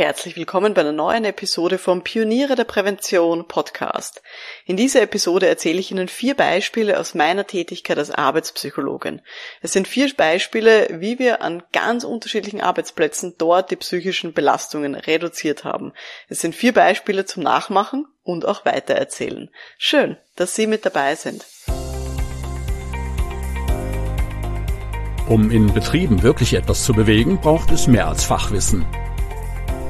Herzlich willkommen bei einer neuen Episode vom Pioniere der Prävention Podcast. In dieser Episode erzähle ich Ihnen vier Beispiele aus meiner Tätigkeit als Arbeitspsychologin. Es sind vier Beispiele, wie wir an ganz unterschiedlichen Arbeitsplätzen dort die psychischen Belastungen reduziert haben. Es sind vier Beispiele zum Nachmachen und auch weitererzählen. Schön, dass Sie mit dabei sind. Um in Betrieben wirklich etwas zu bewegen, braucht es mehr als Fachwissen.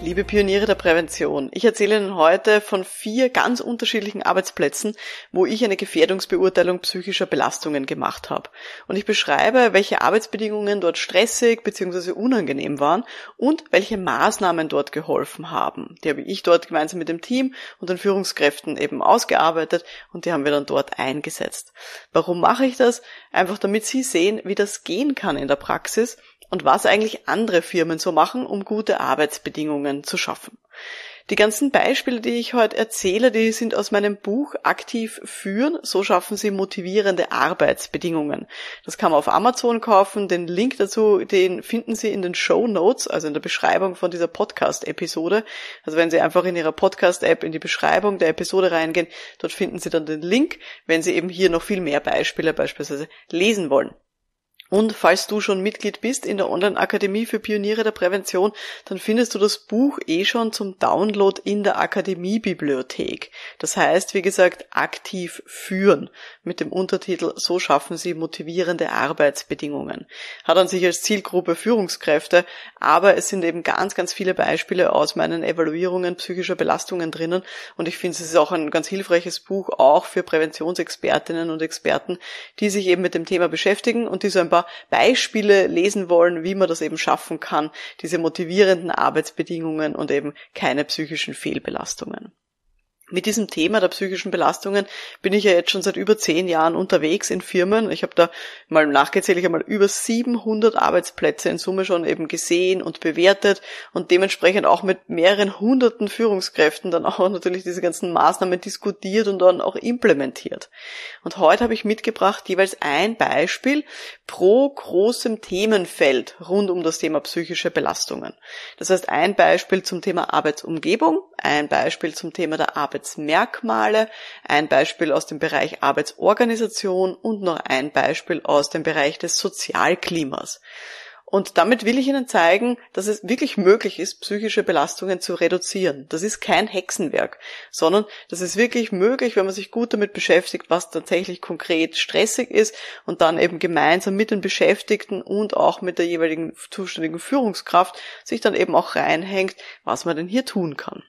Liebe Pioniere der Prävention, ich erzähle Ihnen heute von vier ganz unterschiedlichen Arbeitsplätzen, wo ich eine Gefährdungsbeurteilung psychischer Belastungen gemacht habe. Und ich beschreibe, welche Arbeitsbedingungen dort stressig bzw. unangenehm waren und welche Maßnahmen dort geholfen haben. Die habe ich dort gemeinsam mit dem Team und den Führungskräften eben ausgearbeitet und die haben wir dann dort eingesetzt. Warum mache ich das? Einfach damit Sie sehen, wie das gehen kann in der Praxis und was eigentlich andere Firmen so machen, um gute Arbeitsbedingungen zu schaffen. Die ganzen Beispiele, die ich heute erzähle, die sind aus meinem Buch Aktiv führen. So schaffen Sie motivierende Arbeitsbedingungen. Das kann man auf Amazon kaufen. Den Link dazu, den finden Sie in den Show Notes, also in der Beschreibung von dieser Podcast-Episode. Also wenn Sie einfach in Ihrer Podcast-App in die Beschreibung der Episode reingehen, dort finden Sie dann den Link, wenn Sie eben hier noch viel mehr Beispiele beispielsweise lesen wollen. Und falls du schon Mitglied bist in der Online-Akademie für Pioniere der Prävention, dann findest du das Buch eh schon zum Download in der Akademiebibliothek. Das heißt, wie gesagt, aktiv führen mit dem Untertitel So schaffen Sie motivierende Arbeitsbedingungen. Hat an sich als Zielgruppe Führungskräfte, aber es sind eben ganz, ganz viele Beispiele aus meinen Evaluierungen psychischer Belastungen drinnen und ich finde, es ist auch ein ganz hilfreiches Buch auch für Präventionsexpertinnen und Experten, die sich eben mit dem Thema beschäftigen und die so ein paar paar Beispiele lesen wollen, wie man das eben schaffen kann, diese motivierenden Arbeitsbedingungen und eben keine psychischen Fehlbelastungen. Mit diesem Thema der psychischen Belastungen bin ich ja jetzt schon seit über zehn Jahren unterwegs in Firmen. Ich habe da mal nachgezählt, ich habe mal über 700 Arbeitsplätze in Summe schon eben gesehen und bewertet und dementsprechend auch mit mehreren hunderten Führungskräften dann auch natürlich diese ganzen Maßnahmen diskutiert und dann auch implementiert. Und heute habe ich mitgebracht jeweils ein Beispiel pro großem Themenfeld rund um das Thema psychische Belastungen. Das heißt ein Beispiel zum Thema Arbeitsumgebung, ein Beispiel zum Thema der Arbeit Arbeitsmerkmale, ein Beispiel aus dem Bereich Arbeitsorganisation und noch ein Beispiel aus dem Bereich des Sozialklimas. Und damit will ich Ihnen zeigen, dass es wirklich möglich ist, psychische Belastungen zu reduzieren. Das ist kein Hexenwerk, sondern das ist wirklich möglich, wenn man sich gut damit beschäftigt, was tatsächlich konkret stressig ist und dann eben gemeinsam mit den Beschäftigten und auch mit der jeweiligen zuständigen Führungskraft sich dann eben auch reinhängt, was man denn hier tun kann.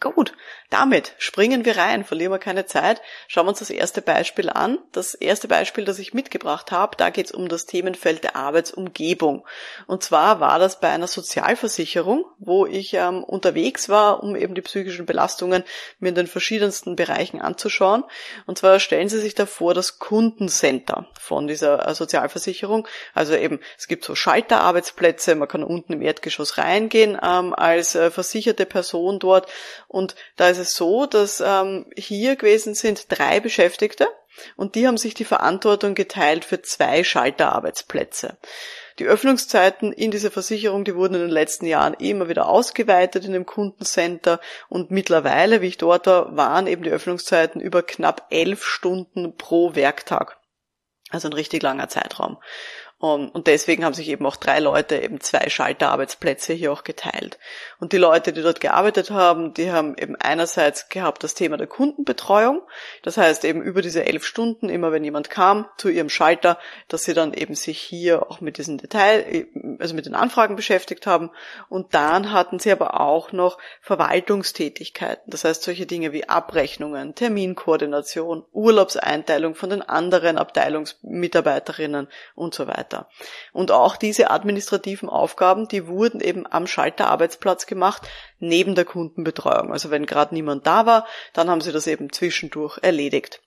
Gut, damit springen wir rein, verlieren wir keine Zeit. Schauen wir uns das erste Beispiel an. Das erste Beispiel, das ich mitgebracht habe, da geht es um das Themenfeld der Arbeitsumgebung. Und zwar war das bei einer Sozialversicherung, wo ich ähm, unterwegs war, um eben die psychischen Belastungen mir in den verschiedensten Bereichen anzuschauen. Und zwar stellen Sie sich da vor das Kundencenter von dieser äh, Sozialversicherung. Also eben, es gibt so Schalterarbeitsplätze, man kann unten im Erdgeschoss reingehen ähm, als äh, versicherte Person dort und da ist es so, dass ähm, hier gewesen sind drei Beschäftigte und die haben sich die Verantwortung geteilt für zwei Schalterarbeitsplätze. Die Öffnungszeiten in dieser Versicherung, die wurden in den letzten Jahren immer wieder ausgeweitet in dem Kundencenter und mittlerweile, wie ich dort war, waren eben die Öffnungszeiten über knapp elf Stunden pro Werktag. Also ein richtig langer Zeitraum. Um, und deswegen haben sich eben auch drei Leute eben zwei Schalterarbeitsplätze hier auch geteilt. Und die Leute, die dort gearbeitet haben, die haben eben einerseits gehabt das Thema der Kundenbetreuung. Das heißt eben über diese elf Stunden, immer wenn jemand kam zu ihrem Schalter, dass sie dann eben sich hier auch mit diesen Detail, also mit den Anfragen beschäftigt haben. Und dann hatten sie aber auch noch Verwaltungstätigkeiten. Das heißt solche Dinge wie Abrechnungen, Terminkoordination, Urlaubseinteilung von den anderen Abteilungsmitarbeiterinnen und so weiter weiter. Und auch diese administrativen Aufgaben, die wurden eben am Schalterarbeitsplatz gemacht, neben der Kundenbetreuung. Also wenn gerade niemand da war, dann haben sie das eben zwischendurch erledigt.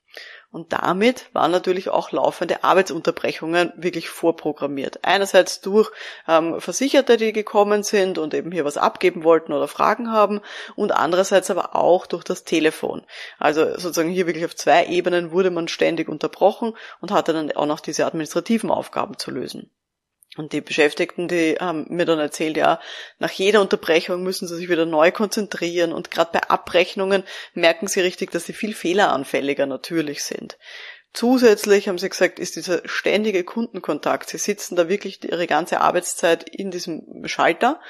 Und damit waren natürlich auch laufende Arbeitsunterbrechungen wirklich vorprogrammiert. Einerseits durch ähm, Versicherte, die gekommen sind und eben hier was abgeben wollten oder Fragen haben und andererseits aber auch durch das Telefon. Also sozusagen hier wirklich auf zwei Ebenen wurde man ständig unterbrochen und hatte dann auch noch diese administrativen Aufgaben zu lösen. Und die Beschäftigten, die haben mir dann erzählt, ja, nach jeder Unterbrechung müssen sie sich wieder neu konzentrieren und gerade bei Abrechnungen merken sie richtig, dass sie viel fehleranfälliger natürlich sind. Zusätzlich haben sie gesagt, ist dieser ständige Kundenkontakt. Sie sitzen da wirklich ihre ganze Arbeitszeit in diesem Schalter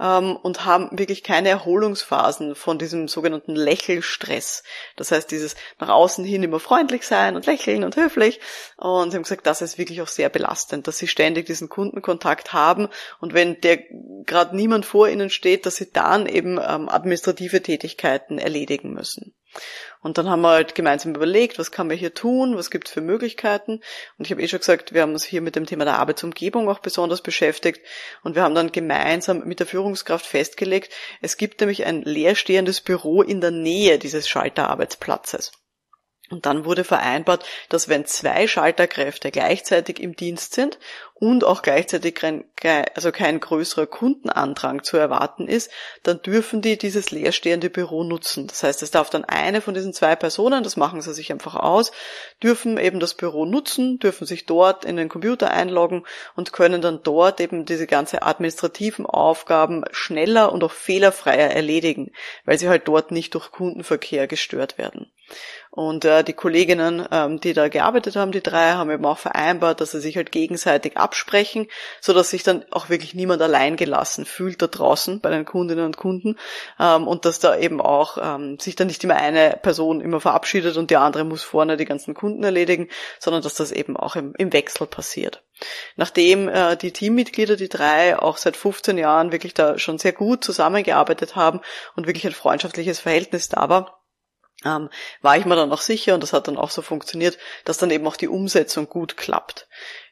ähm, und haben wirklich keine Erholungsphasen von diesem sogenannten Lächelstress. Das heißt, dieses nach außen hin immer freundlich sein und lächeln und höflich. Und sie haben gesagt, das ist wirklich auch sehr belastend, dass sie ständig diesen Kundenkontakt haben und wenn der gerade niemand vor ihnen steht, dass sie dann eben ähm, administrative Tätigkeiten erledigen müssen. Und dann haben wir halt gemeinsam überlegt, was kann man hier tun, was gibt es für Möglichkeiten. Und ich habe eh schon gesagt, wir haben uns hier mit dem Thema der Arbeitsumgebung auch besonders beschäftigt. Und wir haben dann gemeinsam mit der Führungskraft festgelegt, es gibt nämlich ein leerstehendes Büro in der Nähe dieses Schalterarbeitsplatzes. Und dann wurde vereinbart, dass wenn zwei Schalterkräfte gleichzeitig im Dienst sind und auch gleichzeitig kein, also kein größerer Kundenandrang zu erwarten ist, dann dürfen die dieses leerstehende Büro nutzen. Das heißt, es darf dann eine von diesen zwei Personen, das machen sie sich einfach aus, dürfen eben das Büro nutzen, dürfen sich dort in den Computer einloggen und können dann dort eben diese ganze administrativen Aufgaben schneller und auch fehlerfreier erledigen, weil sie halt dort nicht durch Kundenverkehr gestört werden. Und äh, die Kolleginnen, ähm, die da gearbeitet haben, die drei, haben eben auch vereinbart, dass sie sich halt gegenseitig absprechen, so dass sich dann auch wirklich niemand allein gelassen fühlt da draußen bei den Kundinnen und Kunden ähm, und dass da eben auch ähm, sich dann nicht immer eine Person immer verabschiedet und die andere muss vorne die ganzen Kunden erledigen, sondern dass das eben auch im, im Wechsel passiert. Nachdem äh, die Teammitglieder, die drei, auch seit 15 Jahren wirklich da schon sehr gut zusammengearbeitet haben und wirklich ein freundschaftliches Verhältnis da war, ähm, war ich mir dann auch sicher, und das hat dann auch so funktioniert, dass dann eben auch die Umsetzung gut klappt.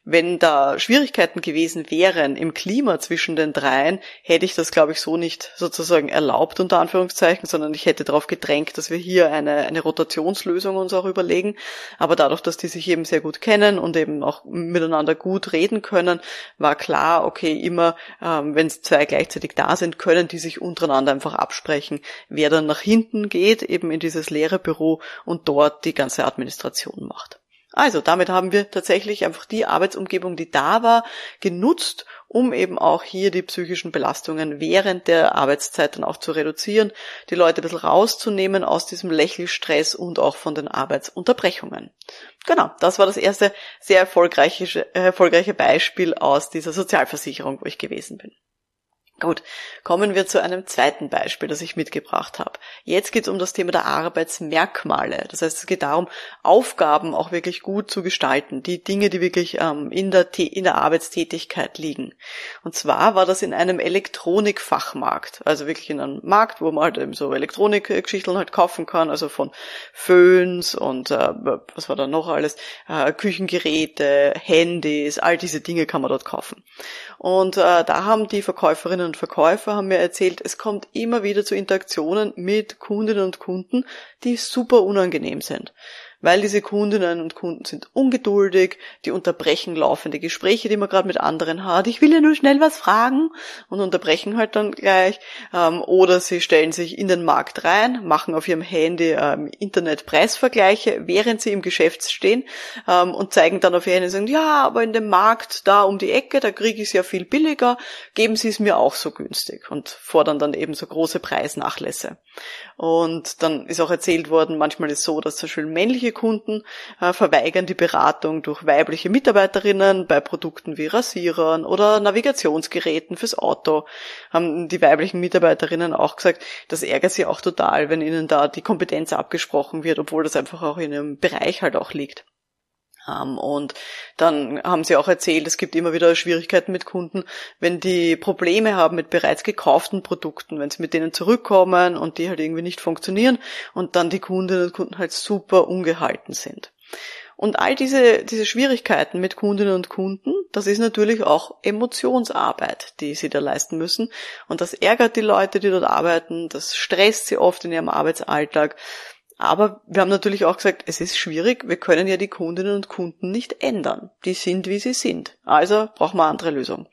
Wenn da Schwierigkeiten gewesen wären im Klima zwischen den dreien, hätte ich das, glaube ich, so nicht sozusagen erlaubt, unter Anführungszeichen, sondern ich hätte darauf gedrängt, dass wir hier eine, eine Rotationslösung uns auch überlegen. Aber dadurch, dass die sich eben sehr gut kennen und eben auch miteinander gut reden können, war klar, okay, immer, ähm, wenn zwei gleichzeitig da sind, können die sich untereinander einfach absprechen, wer dann nach hinten geht, eben in dieses leere Büro und dort die ganze Administration macht. Also damit haben wir tatsächlich einfach die Arbeitsumgebung, die da war, genutzt, um eben auch hier die psychischen Belastungen während der Arbeitszeit dann auch zu reduzieren, die Leute ein bisschen rauszunehmen aus diesem Lächelstress und auch von den Arbeitsunterbrechungen. Genau, das war das erste sehr erfolgreiche, äh, erfolgreiche Beispiel aus dieser Sozialversicherung, wo ich gewesen bin. Gut, kommen wir zu einem zweiten Beispiel, das ich mitgebracht habe. Jetzt geht es um das Thema der Arbeitsmerkmale. Das heißt, es geht darum, Aufgaben auch wirklich gut zu gestalten, die Dinge, die wirklich ähm, in, der, in der Arbeitstätigkeit liegen. Und zwar war das in einem Elektronikfachmarkt, also wirklich in einem Markt, wo man halt eben so Elektronikgeschichten halt kaufen kann, also von Föhns und äh, was war da noch alles, äh, Küchengeräte, Handys, all diese Dinge kann man dort kaufen. Und äh, da haben die Verkäuferinnen und Verkäufer haben mir erzählt, es kommt immer wieder zu Interaktionen mit Kundinnen und Kunden, die super unangenehm sind weil diese Kundinnen und Kunden sind ungeduldig, die unterbrechen laufende Gespräche, die man gerade mit anderen hat. Ich will ja nur schnell was fragen und unterbrechen halt dann gleich. Ähm, oder sie stellen sich in den Markt rein, machen auf ihrem Handy ähm, Internetpreisvergleiche, während sie im Geschäft stehen ähm, und zeigen dann auf ihr Handy und sagen, ja, aber in dem Markt da um die Ecke, da kriege ich es ja viel billiger, geben Sie es mir auch so günstig und fordern dann eben so große Preisnachlässe. Und dann ist auch erzählt worden, manchmal ist es so, dass zum Beispiel männliche Kunden äh, verweigern die Beratung durch weibliche Mitarbeiterinnen bei Produkten wie Rasierern oder Navigationsgeräten fürs Auto. Haben die weiblichen Mitarbeiterinnen auch gesagt, das ärgert sie auch total, wenn ihnen da die Kompetenz abgesprochen wird, obwohl das einfach auch in ihrem Bereich halt auch liegt. Und dann haben sie auch erzählt, es gibt immer wieder Schwierigkeiten mit Kunden, wenn die Probleme haben mit bereits gekauften Produkten, wenn sie mit denen zurückkommen und die halt irgendwie nicht funktionieren und dann die Kundinnen und Kunden halt super ungehalten sind. Und all diese, diese Schwierigkeiten mit Kundinnen und Kunden, das ist natürlich auch Emotionsarbeit, die sie da leisten müssen. Und das ärgert die Leute, die dort arbeiten, das stresst sie oft in ihrem Arbeitsalltag. Aber wir haben natürlich auch gesagt, es ist schwierig, wir können ja die Kundinnen und Kunden nicht ändern. Die sind, wie sie sind. Also brauchen wir andere Lösung.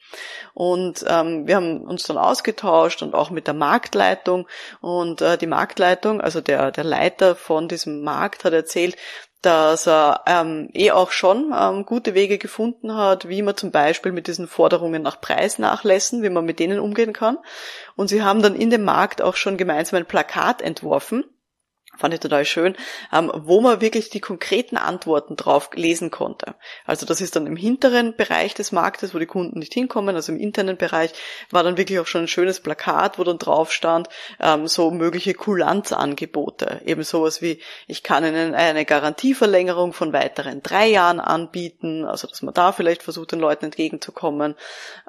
Und ähm, wir haben uns dann ausgetauscht und auch mit der Marktleitung. Und äh, die Marktleitung, also der, der Leiter von diesem Markt hat erzählt, dass er ähm, eh auch schon ähm, gute Wege gefunden hat, wie man zum Beispiel mit diesen Forderungen nach Preisnachlässen, wie man mit denen umgehen kann. Und sie haben dann in dem Markt auch schon gemeinsam ein Plakat entworfen, fand ich total schön, ähm, wo man wirklich die konkreten Antworten drauf lesen konnte. Also das ist dann im hinteren Bereich des Marktes, wo die Kunden nicht hinkommen, also im internen Bereich war dann wirklich auch schon ein schönes Plakat, wo dann drauf stand, ähm, so mögliche Kulanzangebote. Eben sowas wie, ich kann Ihnen eine Garantieverlängerung von weiteren drei Jahren anbieten, also dass man da vielleicht versucht, den Leuten entgegenzukommen.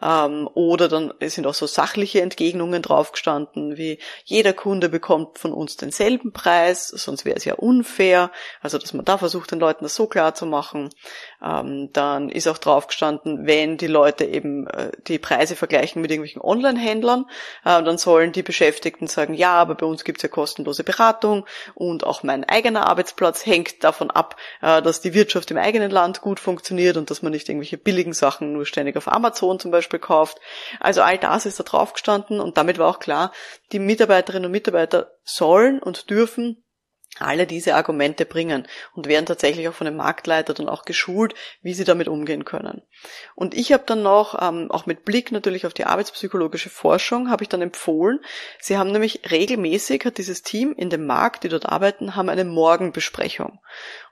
Ähm, oder dann sind auch so sachliche Entgegnungen draufgestanden, wie jeder Kunde bekommt von uns denselben Preis, Preis, sonst wäre es ja unfair. Also dass man da versucht, den Leuten das so klar zu machen. Ähm, dann ist auch drauf gestanden, wenn die Leute eben äh, die Preise vergleichen mit irgendwelchen Online-Händlern, äh, dann sollen die Beschäftigten sagen, ja, aber bei uns gibt es ja kostenlose Beratung und auch mein eigener Arbeitsplatz hängt davon ab, äh, dass die Wirtschaft im eigenen Land gut funktioniert und dass man nicht irgendwelche billigen Sachen nur ständig auf Amazon zum Beispiel kauft. Also all das ist da drauf gestanden und damit war auch klar, die Mitarbeiterinnen und Mitarbeiter sollen und dürfen alle diese Argumente bringen und werden tatsächlich auch von dem Marktleiter dann auch geschult, wie sie damit umgehen können. Und ich habe dann noch, ähm, auch mit Blick natürlich auf die arbeitspsychologische Forschung, habe ich dann empfohlen, sie haben nämlich regelmäßig, hat dieses Team in dem Markt, die dort arbeiten, haben eine Morgenbesprechung.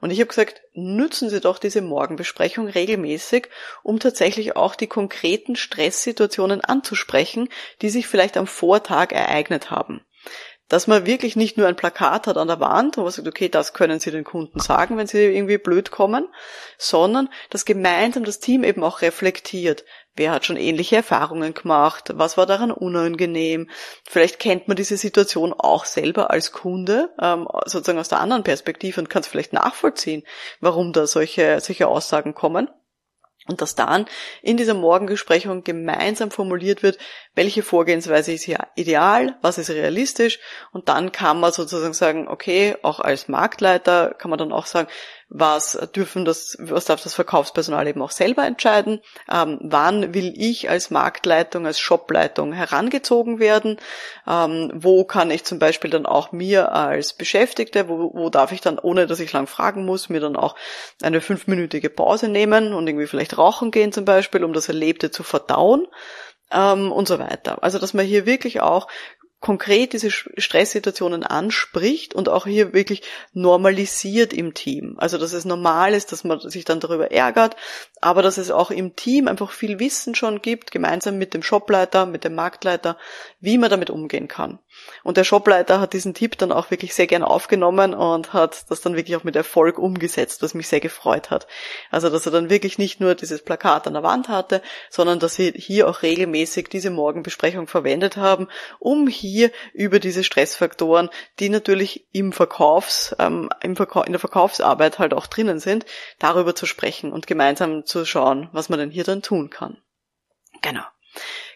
Und ich habe gesagt, nützen Sie doch diese Morgenbesprechung regelmäßig, um tatsächlich auch die konkreten Stresssituationen anzusprechen, die sich vielleicht am Vortag ereignet haben dass man wirklich nicht nur ein Plakat hat an der Wand, wo man sagt, okay, das können Sie den Kunden sagen, wenn sie irgendwie blöd kommen, sondern dass gemeinsam das Team eben auch reflektiert. Wer hat schon ähnliche Erfahrungen gemacht? Was war daran unangenehm? Vielleicht kennt man diese Situation auch selber als Kunde, ähm, sozusagen aus der anderen Perspektive und kann es vielleicht nachvollziehen, warum da solche, solche Aussagen kommen. Und dass dann in dieser Morgengesprächung gemeinsam formuliert wird, welche Vorgehensweise ist hier ideal, was ist realistisch. Und dann kann man sozusagen sagen, okay, auch als Marktleiter kann man dann auch sagen, was dürfen das, was darf das Verkaufspersonal eben auch selber entscheiden, ähm, wann will ich als Marktleitung, als Shopleitung herangezogen werden, ähm, wo kann ich zum Beispiel dann auch mir als Beschäftigte, wo, wo darf ich dann, ohne dass ich lang fragen muss, mir dann auch eine fünfminütige Pause nehmen und irgendwie vielleicht rauchen gehen zum Beispiel, um das Erlebte zu verdauen? Ähm, und so weiter. Also dass man hier wirklich auch konkret diese Stresssituationen anspricht und auch hier wirklich normalisiert im Team. Also dass es normal ist, dass man sich dann darüber ärgert, aber dass es auch im Team einfach viel Wissen schon gibt, gemeinsam mit dem Shopleiter, mit dem Marktleiter, wie man damit umgehen kann. Und der Shopleiter hat diesen Tipp dann auch wirklich sehr gern aufgenommen und hat das dann wirklich auch mit Erfolg umgesetzt, was mich sehr gefreut hat. Also dass er dann wirklich nicht nur dieses Plakat an der Wand hatte, sondern dass sie hier auch regelmäßig diese Morgenbesprechung verwendet haben, um hier hier über diese Stressfaktoren, die natürlich im Verkaufs, ähm, im Verkauf, in der Verkaufsarbeit halt auch drinnen sind, darüber zu sprechen und gemeinsam zu schauen, was man denn hier dann tun kann. Genau.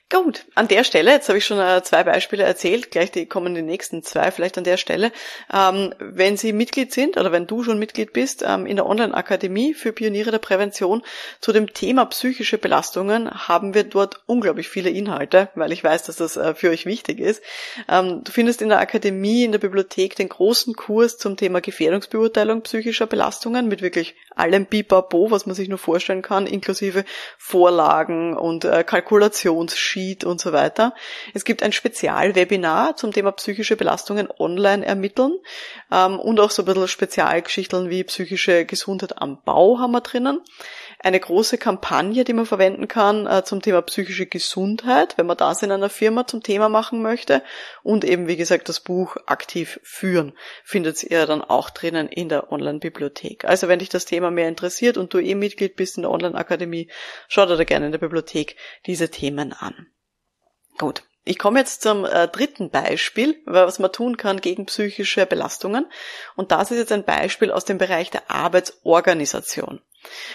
Gut, an der Stelle, jetzt habe ich schon äh, zwei Beispiele erzählt, gleich die kommen die nächsten zwei vielleicht an der Stelle. Ähm, wenn Sie Mitglied sind oder wenn du schon Mitglied bist ähm, in der Online-Akademie für Pioniere der Prävention zu dem Thema psychische Belastungen, haben wir dort unglaublich viele Inhalte, weil ich weiß, dass das äh, für euch wichtig ist. Ähm, du findest in der Akademie, in der Bibliothek den großen Kurs zum Thema Gefährdungsbeurteilung psychischer Belastungen mit wirklich allem Bipapo, was man sich nur vorstellen kann, inklusive Vorlagen und äh, Kalkulationsschienen Sheet und so weiter. Es gibt ein Spezialwebinar zum Thema psychische Belastungen online ermitteln ähm, und auch so ein bisschen Spezialgeschichten wie psychische Gesundheit am Bau haben wir drinnen. Eine große Kampagne, die man verwenden kann äh, zum Thema psychische Gesundheit, wenn man das in einer Firma zum Thema machen möchte. Und eben, wie gesagt, das Buch aktiv führen findet ihr dann auch drinnen in der Online-Bibliothek. Also wenn dich das Thema mehr interessiert und du eh Mitglied bist in der Online-Akademie, schau dir da gerne in der Bibliothek diese Themen an. Gut. Ich komme jetzt zum äh, dritten Beispiel, was man tun kann gegen psychische Belastungen. Und das ist jetzt ein Beispiel aus dem Bereich der Arbeitsorganisation.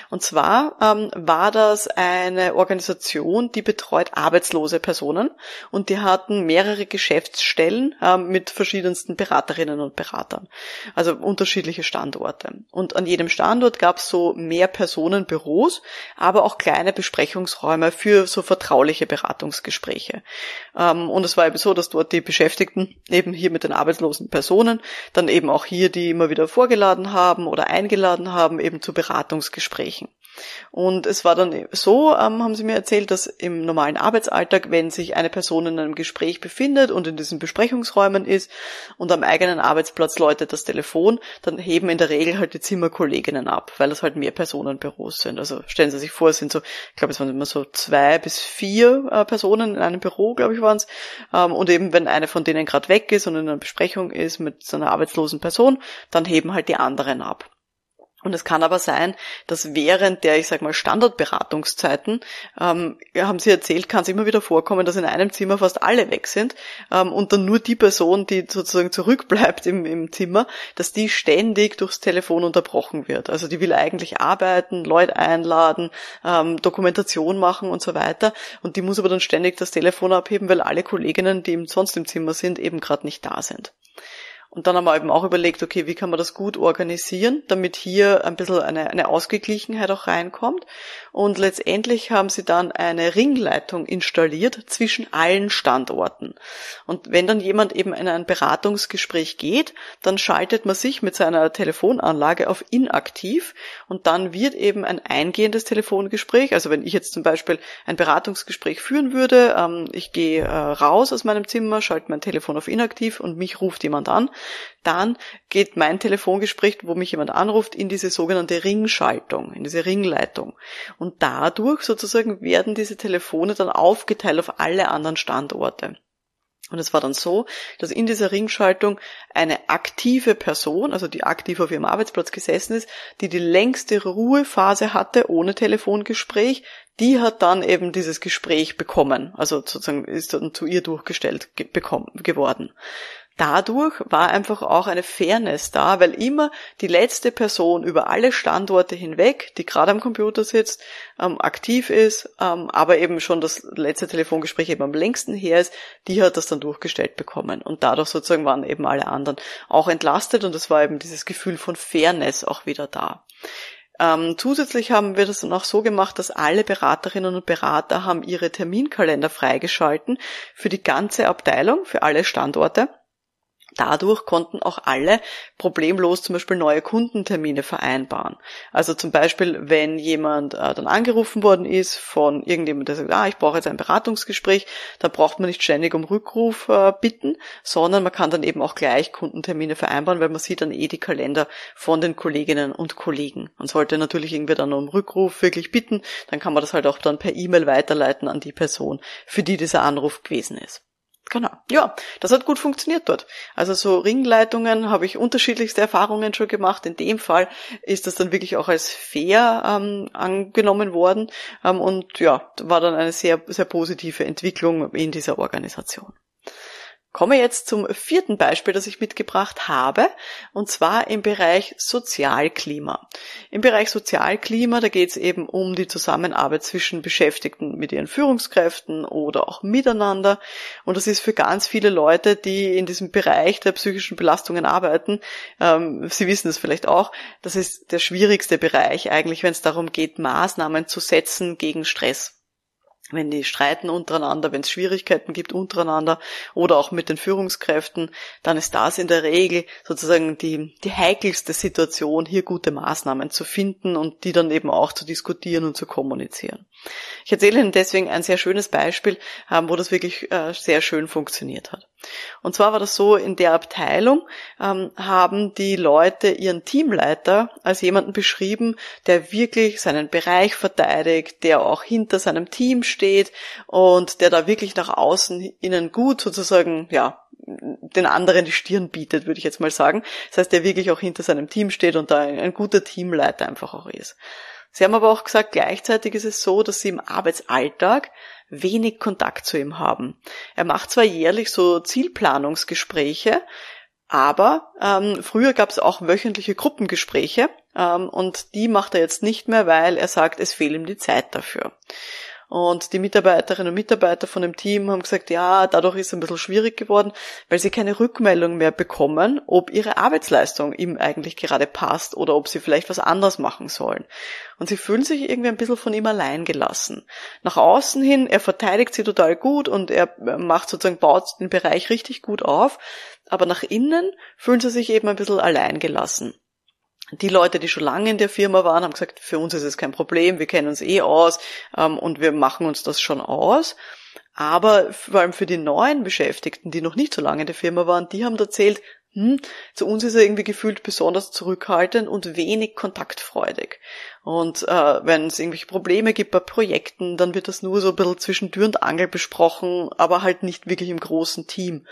Und zwar ähm, war das eine Organisation, die betreut arbeitslose Personen und die hatten mehrere Geschäftsstellen ähm, mit verschiedensten Beraterinnen und Beratern, also unterschiedliche Standorte. Und an jedem Standort gab es so mehr Personenbüros, aber auch kleine Besprechungsräume für so vertrauliche Beratungsgespräche. Ähm, und es war eben so, dass dort die Beschäftigten eben hier mit den arbeitslosen Personen dann eben auch hier die immer wieder vorgeladen haben oder eingeladen haben eben zu Beratungsgesprächen. Und es war dann so, ähm, haben sie mir erzählt, dass im normalen Arbeitsalltag, wenn sich eine Person in einem Gespräch befindet und in diesen Besprechungsräumen ist und am eigenen Arbeitsplatz läutet das Telefon, dann heben in der Regel halt die Zimmerkolleginnen ab, weil es halt mehr Personenbüros sind. Also stellen Sie sich vor, es sind so, ich glaube, es waren immer so zwei bis vier äh, Personen in einem Büro, glaube ich, waren es. Ähm, und eben, wenn eine von denen gerade weg ist und in einer Besprechung ist mit so einer arbeitslosen Person, dann heben halt die anderen ab. Und es kann aber sein, dass während der, ich sag mal, Standardberatungszeiten, ähm, haben Sie erzählt, kann es immer wieder vorkommen, dass in einem Zimmer fast alle weg sind ähm, und dann nur die Person, die sozusagen zurückbleibt im, im Zimmer, dass die ständig durchs Telefon unterbrochen wird. Also die will eigentlich arbeiten, Leute einladen, ähm, Dokumentation machen und so weiter. Und die muss aber dann ständig das Telefon abheben, weil alle Kolleginnen, die sonst im Zimmer sind, eben gerade nicht da sind. Und dann haben wir eben auch überlegt, okay, wie kann man das gut organisieren, damit hier ein bisschen eine, eine Ausgeglichenheit auch reinkommt. Und letztendlich haben sie dann eine Ringleitung installiert zwischen allen Standorten. Und wenn dann jemand eben in ein Beratungsgespräch geht, dann schaltet man sich mit seiner Telefonanlage auf inaktiv und dann wird eben ein eingehendes Telefongespräch, also wenn ich jetzt zum Beispiel ein Beratungsgespräch führen würde, ähm, ich gehe äh, raus aus meinem Zimmer, schalte mein Telefon auf inaktiv und mich ruft jemand an, dann geht mein Telefongespräch, wo mich jemand anruft, in diese sogenannte Ringschaltung, in diese Ringleitung. Und dadurch sozusagen werden diese Telefone dann aufgeteilt auf alle anderen Standorte. Und es war dann so, dass in dieser Ringschaltung eine aktive Person, also die aktiv auf ihrem Arbeitsplatz gesessen ist, die die längste Ruhephase hatte ohne Telefongespräch, die hat dann eben dieses Gespräch bekommen, also sozusagen ist dann zu ihr durchgestellt bekommen, geworden dadurch war einfach auch eine Fairness da, weil immer die letzte Person über alle Standorte hinweg, die gerade am Computer sitzt, ähm, aktiv ist, ähm, aber eben schon das letzte Telefongespräch eben am längsten her ist, die hat das dann durchgestellt bekommen. Und dadurch sozusagen waren eben alle anderen auch entlastet und es war eben dieses Gefühl von Fairness auch wieder da. Ähm, zusätzlich haben wir das dann auch so gemacht, dass alle Beraterinnen und Berater haben ihre Terminkalender freigeschalten für die ganze Abteilung, für alle Standorte Dadurch konnten auch alle problemlos zum Beispiel neue Kundentermine vereinbaren. Also zum Beispiel, wenn jemand äh, dann angerufen worden ist von irgendjemandem, der sagt, ah, ich brauche jetzt ein Beratungsgespräch, da braucht man nicht ständig um Rückruf äh, bitten, sondern man kann dann eben auch gleich Kundentermine vereinbaren, weil man sieht dann eh die Kalender von den Kolleginnen und Kollegen. Man sollte natürlich irgendwie dann um Rückruf wirklich bitten, dann kann man das halt auch dann per E-Mail weiterleiten an die Person, für die dieser Anruf gewesen ist. Genau. Ja, das hat gut funktioniert dort. Also so Ringleitungen habe ich unterschiedlichste Erfahrungen schon gemacht. In dem Fall ist das dann wirklich auch als fair ähm, angenommen worden ähm, und ja, war dann eine sehr, sehr positive Entwicklung in dieser Organisation. Komme jetzt zum vierten Beispiel, das ich mitgebracht habe, und zwar im Bereich Sozialklima. Im Bereich Sozialklima, da geht es eben um die Zusammenarbeit zwischen Beschäftigten mit ihren Führungskräften oder auch miteinander. Und das ist für ganz viele Leute, die in diesem Bereich der psychischen Belastungen arbeiten, ähm, Sie wissen es vielleicht auch, das ist der schwierigste Bereich eigentlich, wenn es darum geht, Maßnahmen zu setzen gegen Stress wenn die streiten untereinander, wenn es Schwierigkeiten gibt untereinander oder auch mit den Führungskräften, dann ist das in der Regel sozusagen die, die heikelste Situation, hier gute Maßnahmen zu finden und die dann eben auch zu diskutieren und zu kommunizieren. Ich erzähle Ihnen deswegen ein sehr schönes Beispiel, ähm, wo das wirklich äh, sehr schön funktioniert hat. Und zwar war das so, in der Abteilung ähm, haben die Leute ihren Teamleiter als jemanden beschrieben, der wirklich seinen Bereich verteidigt, der auch hinter seinem Team steht und der da wirklich nach außen ihnen gut sozusagen, ja, den anderen die Stirn bietet, würde ich jetzt mal sagen. Das heißt, der wirklich auch hinter seinem Team steht und da ein guter Teamleiter einfach auch ist. Sie haben aber auch gesagt, gleichzeitig ist es so, dass sie im Arbeitsalltag wenig Kontakt zu ihm haben. Er macht zwar jährlich so Zielplanungsgespräche, aber ähm, früher gab es auch wöchentliche Gruppengespräche ähm, und die macht er jetzt nicht mehr, weil er sagt, es fehlt ihm die Zeit dafür. Und die Mitarbeiterinnen und Mitarbeiter von dem Team haben gesagt, ja, dadurch ist es ein bisschen schwierig geworden, weil sie keine Rückmeldung mehr bekommen, ob ihre Arbeitsleistung ihm eigentlich gerade passt oder ob sie vielleicht was anderes machen sollen. Und sie fühlen sich irgendwie ein bisschen von ihm allein gelassen. Nach außen hin, er verteidigt sie total gut und er macht sozusagen, baut den Bereich richtig gut auf, aber nach innen fühlen sie sich eben ein bisschen allein gelassen die Leute, die schon lange in der Firma waren, haben gesagt, für uns ist es kein Problem, wir kennen uns eh aus ähm, und wir machen uns das schon aus. Aber vor allem für die neuen Beschäftigten, die noch nicht so lange in der Firma waren, die haben erzählt, hm, zu uns ist er irgendwie gefühlt besonders zurückhaltend und wenig kontaktfreudig. Und äh, wenn es irgendwelche Probleme gibt bei Projekten, dann wird das nur so ein bisschen zwischen Tür und Angel besprochen, aber halt nicht wirklich im großen Team.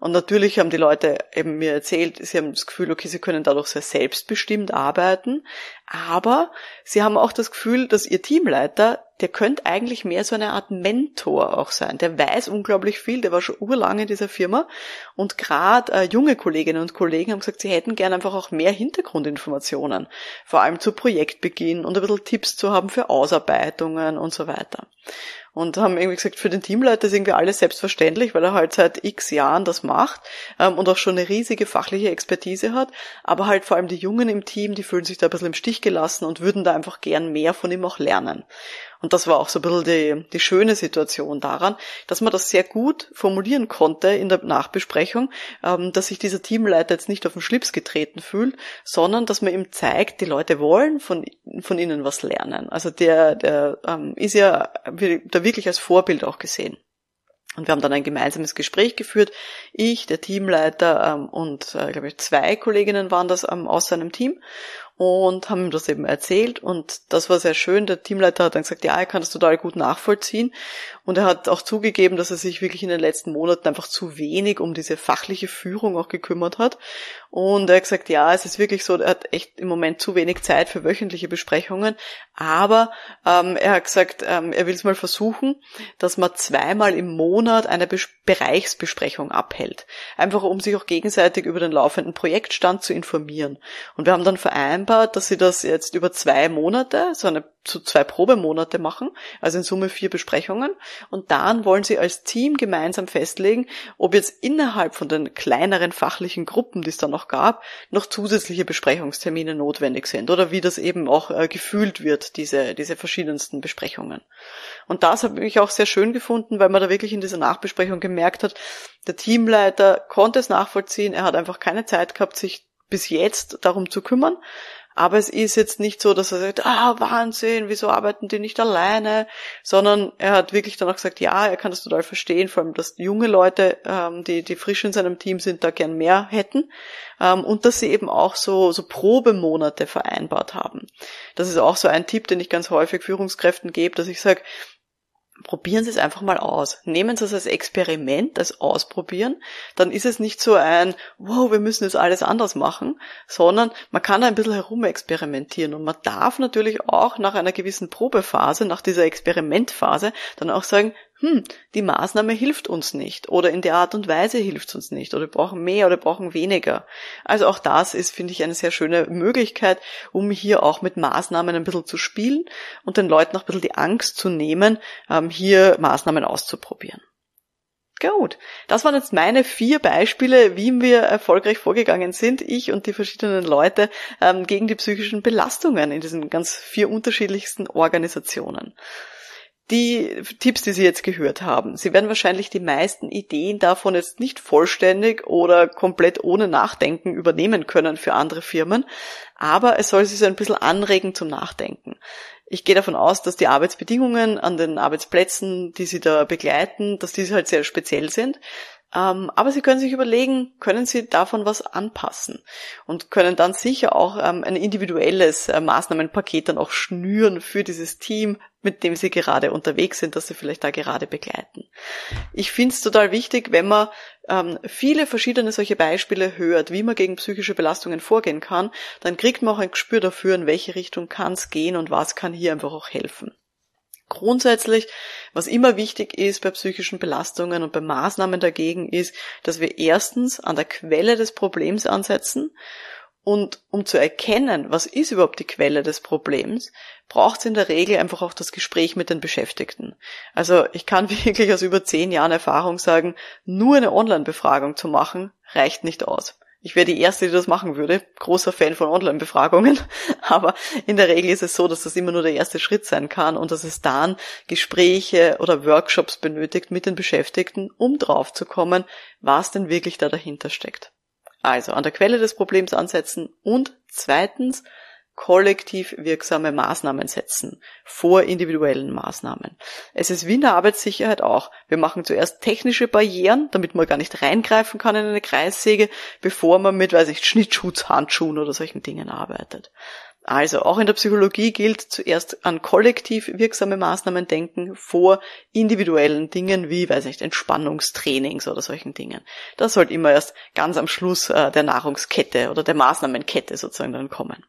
Und natürlich haben die Leute eben mir erzählt, sie haben das Gefühl, okay, sie können dadurch sehr selbstbestimmt arbeiten, aber sie haben auch das Gefühl, dass ihr Teamleiter, der könnte eigentlich mehr so eine Art Mentor auch sein. Der weiß unglaublich viel, der war schon urlange in dieser Firma. Und gerade äh, junge Kolleginnen und Kollegen haben gesagt, sie hätten gerne einfach auch mehr Hintergrundinformationen, vor allem zu Projektbeginn und ein bisschen Tipps zu haben für Ausarbeitungen und so weiter und haben irgendwie gesagt, für den Teamleiter ist irgendwie alles selbstverständlich, weil er halt seit x Jahren das macht ähm, und auch schon eine riesige fachliche Expertise hat. Aber halt vor allem die Jungen im Team, die fühlen sich da ein bisschen im Stich gelassen und würden da einfach gern mehr von ihm auch lernen. Und das war auch so ein bisschen die, die schöne Situation daran, dass man das sehr gut formulieren konnte in der Nachbesprechung, ähm, dass sich dieser Teamleiter jetzt nicht auf den Schlips getreten fühlt, sondern dass man ihm zeigt, die Leute wollen von, von ihnen was lernen. Also der, der ähm, ist ja da wirklich als Vorbild auch gesehen. Und wir haben dann ein gemeinsames Gespräch geführt. Ich, der Teamleiter ähm, und, äh, glaube ich, zwei Kolleginnen waren das ähm, aus seinem Team und haben ihm das eben erzählt. Und das war sehr schön. Der Teamleiter hat dann gesagt, ja, er kann das total gut nachvollziehen. Und er hat auch zugegeben, dass er sich wirklich in den letzten Monaten einfach zu wenig um diese fachliche Führung auch gekümmert hat. Und er hat gesagt, ja, es ist wirklich so, er hat echt im Moment zu wenig Zeit für wöchentliche Besprechungen, aber ähm, er hat gesagt, ähm, er will es mal versuchen, dass man zweimal im Monat eine Bes Bereichsbesprechung abhält, einfach um sich auch gegenseitig über den laufenden Projektstand zu informieren. Und wir haben dann vereinbart, vereinbart, dass sie das jetzt über zwei Monate, so eine zu zwei Probemonate machen, also in Summe vier Besprechungen. Und dann wollen sie als Team gemeinsam festlegen, ob jetzt innerhalb von den kleineren fachlichen Gruppen, die es da noch gab, noch zusätzliche Besprechungstermine notwendig sind oder wie das eben auch äh, gefühlt wird, diese, diese verschiedensten Besprechungen. Und das habe ich auch sehr schön gefunden, weil man da wirklich in dieser Nachbesprechung gemerkt hat, der Teamleiter konnte es nachvollziehen, er hat einfach keine Zeit gehabt, sich bis jetzt darum zu kümmern. Aber es ist jetzt nicht so, dass er sagt, ah, Wahnsinn, wieso arbeiten die nicht alleine? Sondern er hat wirklich dann auch gesagt, ja, er kann das total verstehen, vor allem, dass junge Leute, ähm, die, die frisch in seinem Team sind, da gern mehr hätten. Ähm, und dass sie eben auch so, so Probemonate vereinbart haben. Das ist auch so ein Tipp, den ich ganz häufig Führungskräften gebe, dass ich sage, probieren Sie es einfach mal aus. Nehmen Sie es als Experiment, als Ausprobieren. Dann ist es nicht so ein, wow, wir müssen jetzt alles anders machen, sondern man kann ein bisschen herumexperimentieren und man darf natürlich auch nach einer gewissen Probephase, nach dieser Experimentphase, dann auch sagen, hm, die Maßnahme hilft uns nicht oder in der Art und Weise hilft uns nicht oder wir brauchen mehr oder wir brauchen weniger. Also auch das ist, finde ich, eine sehr schöne Möglichkeit, um hier auch mit Maßnahmen ein bisschen zu spielen und den Leuten auch ein bisschen die Angst zu nehmen, ähm, hier Maßnahmen auszuprobieren. Gut, das waren jetzt meine vier Beispiele, wie wir erfolgreich vorgegangen sind, ich und die verschiedenen Leute, ähm, gegen die psychischen Belastungen in diesen ganz vier unterschiedlichsten Organisationen die Tipps, die Sie jetzt gehört haben. Sie werden wahrscheinlich die meisten Ideen davon jetzt nicht vollständig oder komplett ohne Nachdenken übernehmen können für andere Firmen, aber es soll Sie so ein bisschen anregen zum Nachdenken. Ich gehe davon aus, dass die Arbeitsbedingungen an den Arbeitsplätzen, die Sie da begleiten, dass diese halt sehr speziell sind. Ähm, aber Sie können sich überlegen, können Sie davon was anpassen und können dann sicher auch ähm, ein individuelles äh, Maßnahmenpaket dann auch schnüren für dieses Team, mit dem Sie gerade unterwegs sind, dass Sie vielleicht da gerade begleiten. Ich finde es total wichtig, wenn man ähm, viele verschiedene solche Beispiele hört, wie man gegen psychische Belastungen vorgehen kann, dann kriegt man auch ein Gespür dafür, in welche Richtung kann es gehen und was kann hier einfach auch helfen. Grundsätzlich, was immer wichtig ist bei psychischen Belastungen und bei Maßnahmen dagegen ist, dass wir erstens an der Quelle des Problems ansetzen Und um zu erkennen, was ist überhaupt die Quelle des Problems, braucht es in der Regel einfach auch das Gespräch mit den Beschäftigten. Also ich kann wirklich aus über zehn Jahren Erfahrung sagen, nur eine Online-Befragung zu machen, reicht nicht aus. Ich wäre die Erste, die das machen würde. Großer Fan von Online-Befragungen. Aber in der Regel ist es so, dass das immer nur der erste Schritt sein kann und dass es dann Gespräche oder Workshops benötigt mit den Beschäftigten, um draufzukommen, was denn wirklich da dahinter steckt. Also an der Quelle des Problems ansetzen und zweitens kollektiv wirksame Maßnahmen setzen vor individuellen Maßnahmen. Es ist wie in der Arbeitssicherheit auch. Wir machen zuerst technische Barrieren, damit man gar nicht reingreifen kann in eine Kreissäge, bevor man mit, weiß ich, Schnittschutzhandschuhen oder solchen Dingen arbeitet. Also auch in der Psychologie gilt zuerst an kollektiv wirksame Maßnahmen denken vor individuellen Dingen wie, weiß ich, Entspannungstrainings oder solchen Dingen. Das sollte immer erst ganz am Schluss äh, der Nahrungskette oder der Maßnahmenkette sozusagen dann kommen.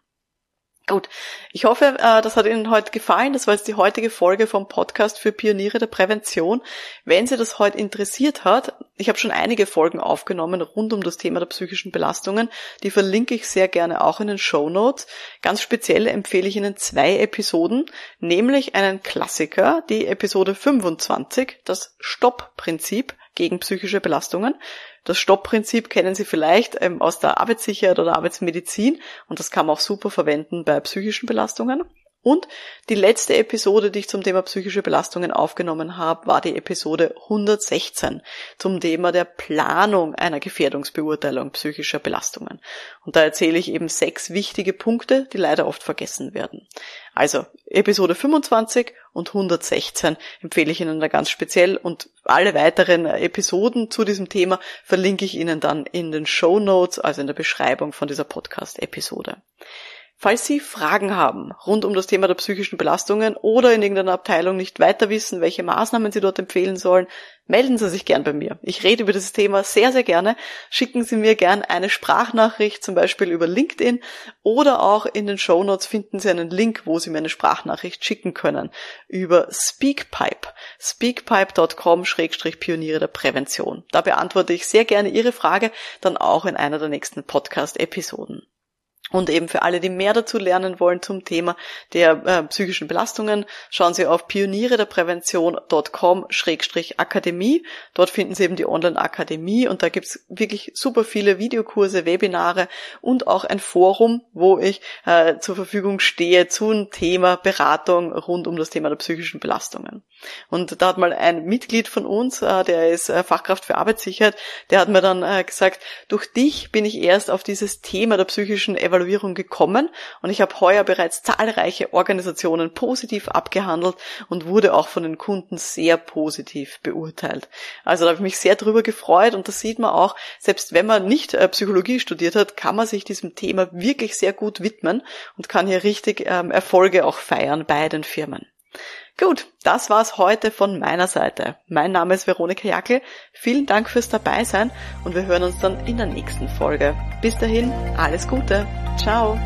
Gut, ich hoffe, äh, das hat Ihnen heute gefallen. Das war jetzt die heutige Folge vom Podcast für Pioniere der Prävention. Wenn Sie das heute interessiert hat, ich habe schon einige Folgen aufgenommen rund um das Thema der psychischen Belastungen. Die verlinke ich sehr gerne auch in den Show Notes. Ganz speziell empfehle ich Ihnen zwei Episoden, nämlich einen Klassiker, die Episode 25, das Stoppprinzip gegen psychische Belastungen. Das Stoppprinzip kennen Sie vielleicht ähm, aus der Arbeitssicherheit oder Arbeitsmedizin und das kann man auch super verwenden bei psychischen Belastungen. Und die letzte Episode, die ich zum Thema psychische Belastungen aufgenommen habe, war die Episode 116 zum Thema der Planung einer Gefährdungsbeurteilung psychischer Belastungen. Und da erzähle ich eben sechs wichtige Punkte, die leider oft vergessen werden. Also Episode 25 und 116 empfehle ich Ihnen da ganz speziell und alle weiteren Episoden zu diesem Thema verlinke ich Ihnen dann in den Show Notes, also in der Beschreibung von dieser Podcast-Episode. Falls Sie Fragen haben rund um das Thema der psychischen Belastungen oder in irgendeiner Abteilung nicht weiter wissen, welche Maßnahmen Sie dort empfehlen sollen, melden Sie sich gern bei mir. Ich rede über dieses Thema sehr, sehr gerne. Schicken Sie mir gern eine Sprachnachricht, zum Beispiel über LinkedIn oder auch in den Show Notes finden Sie einen Link, wo Sie mir eine Sprachnachricht schicken können über Speakpipe. Speakpipe.com-Pioniere der Prävention. Da beantworte ich sehr gerne Ihre Frage, dann auch in einer der nächsten Podcast-Episoden. Und eben für alle, die mehr dazu lernen wollen zum Thema der äh, psychischen Belastungen, schauen Sie auf pionierederprävention.com-akademie. Dort finden Sie eben die Online-Akademie und da gibt's wirklich super viele Videokurse, Webinare und auch ein Forum, wo ich äh, zur Verfügung stehe zum Thema Beratung rund um das Thema der psychischen Belastungen. Und da hat mal ein Mitglied von uns, äh, der ist äh, Fachkraft für Arbeitssicherheit, der hat mir dann äh, gesagt, durch dich bin ich erst auf dieses Thema der psychischen Evaluation Evaluierung gekommen und ich habe heuer bereits zahlreiche Organisationen positiv abgehandelt und wurde auch von den Kunden sehr positiv beurteilt. Also da habe ich mich sehr drüber gefreut und das sieht man auch, selbst wenn man nicht äh, Psychologie studiert hat, kann man sich diesem Thema wirklich sehr gut widmen und kann hier richtig ähm, Erfolge auch feiern bei den Firmen. Gut, das war's heute von meiner Seite. Mein Name ist Veronika Jackel. Vielen Dank fürs Dabeisein und wir hören uns dann in der nächsten Folge. Bis dahin, alles Gute. Ciao.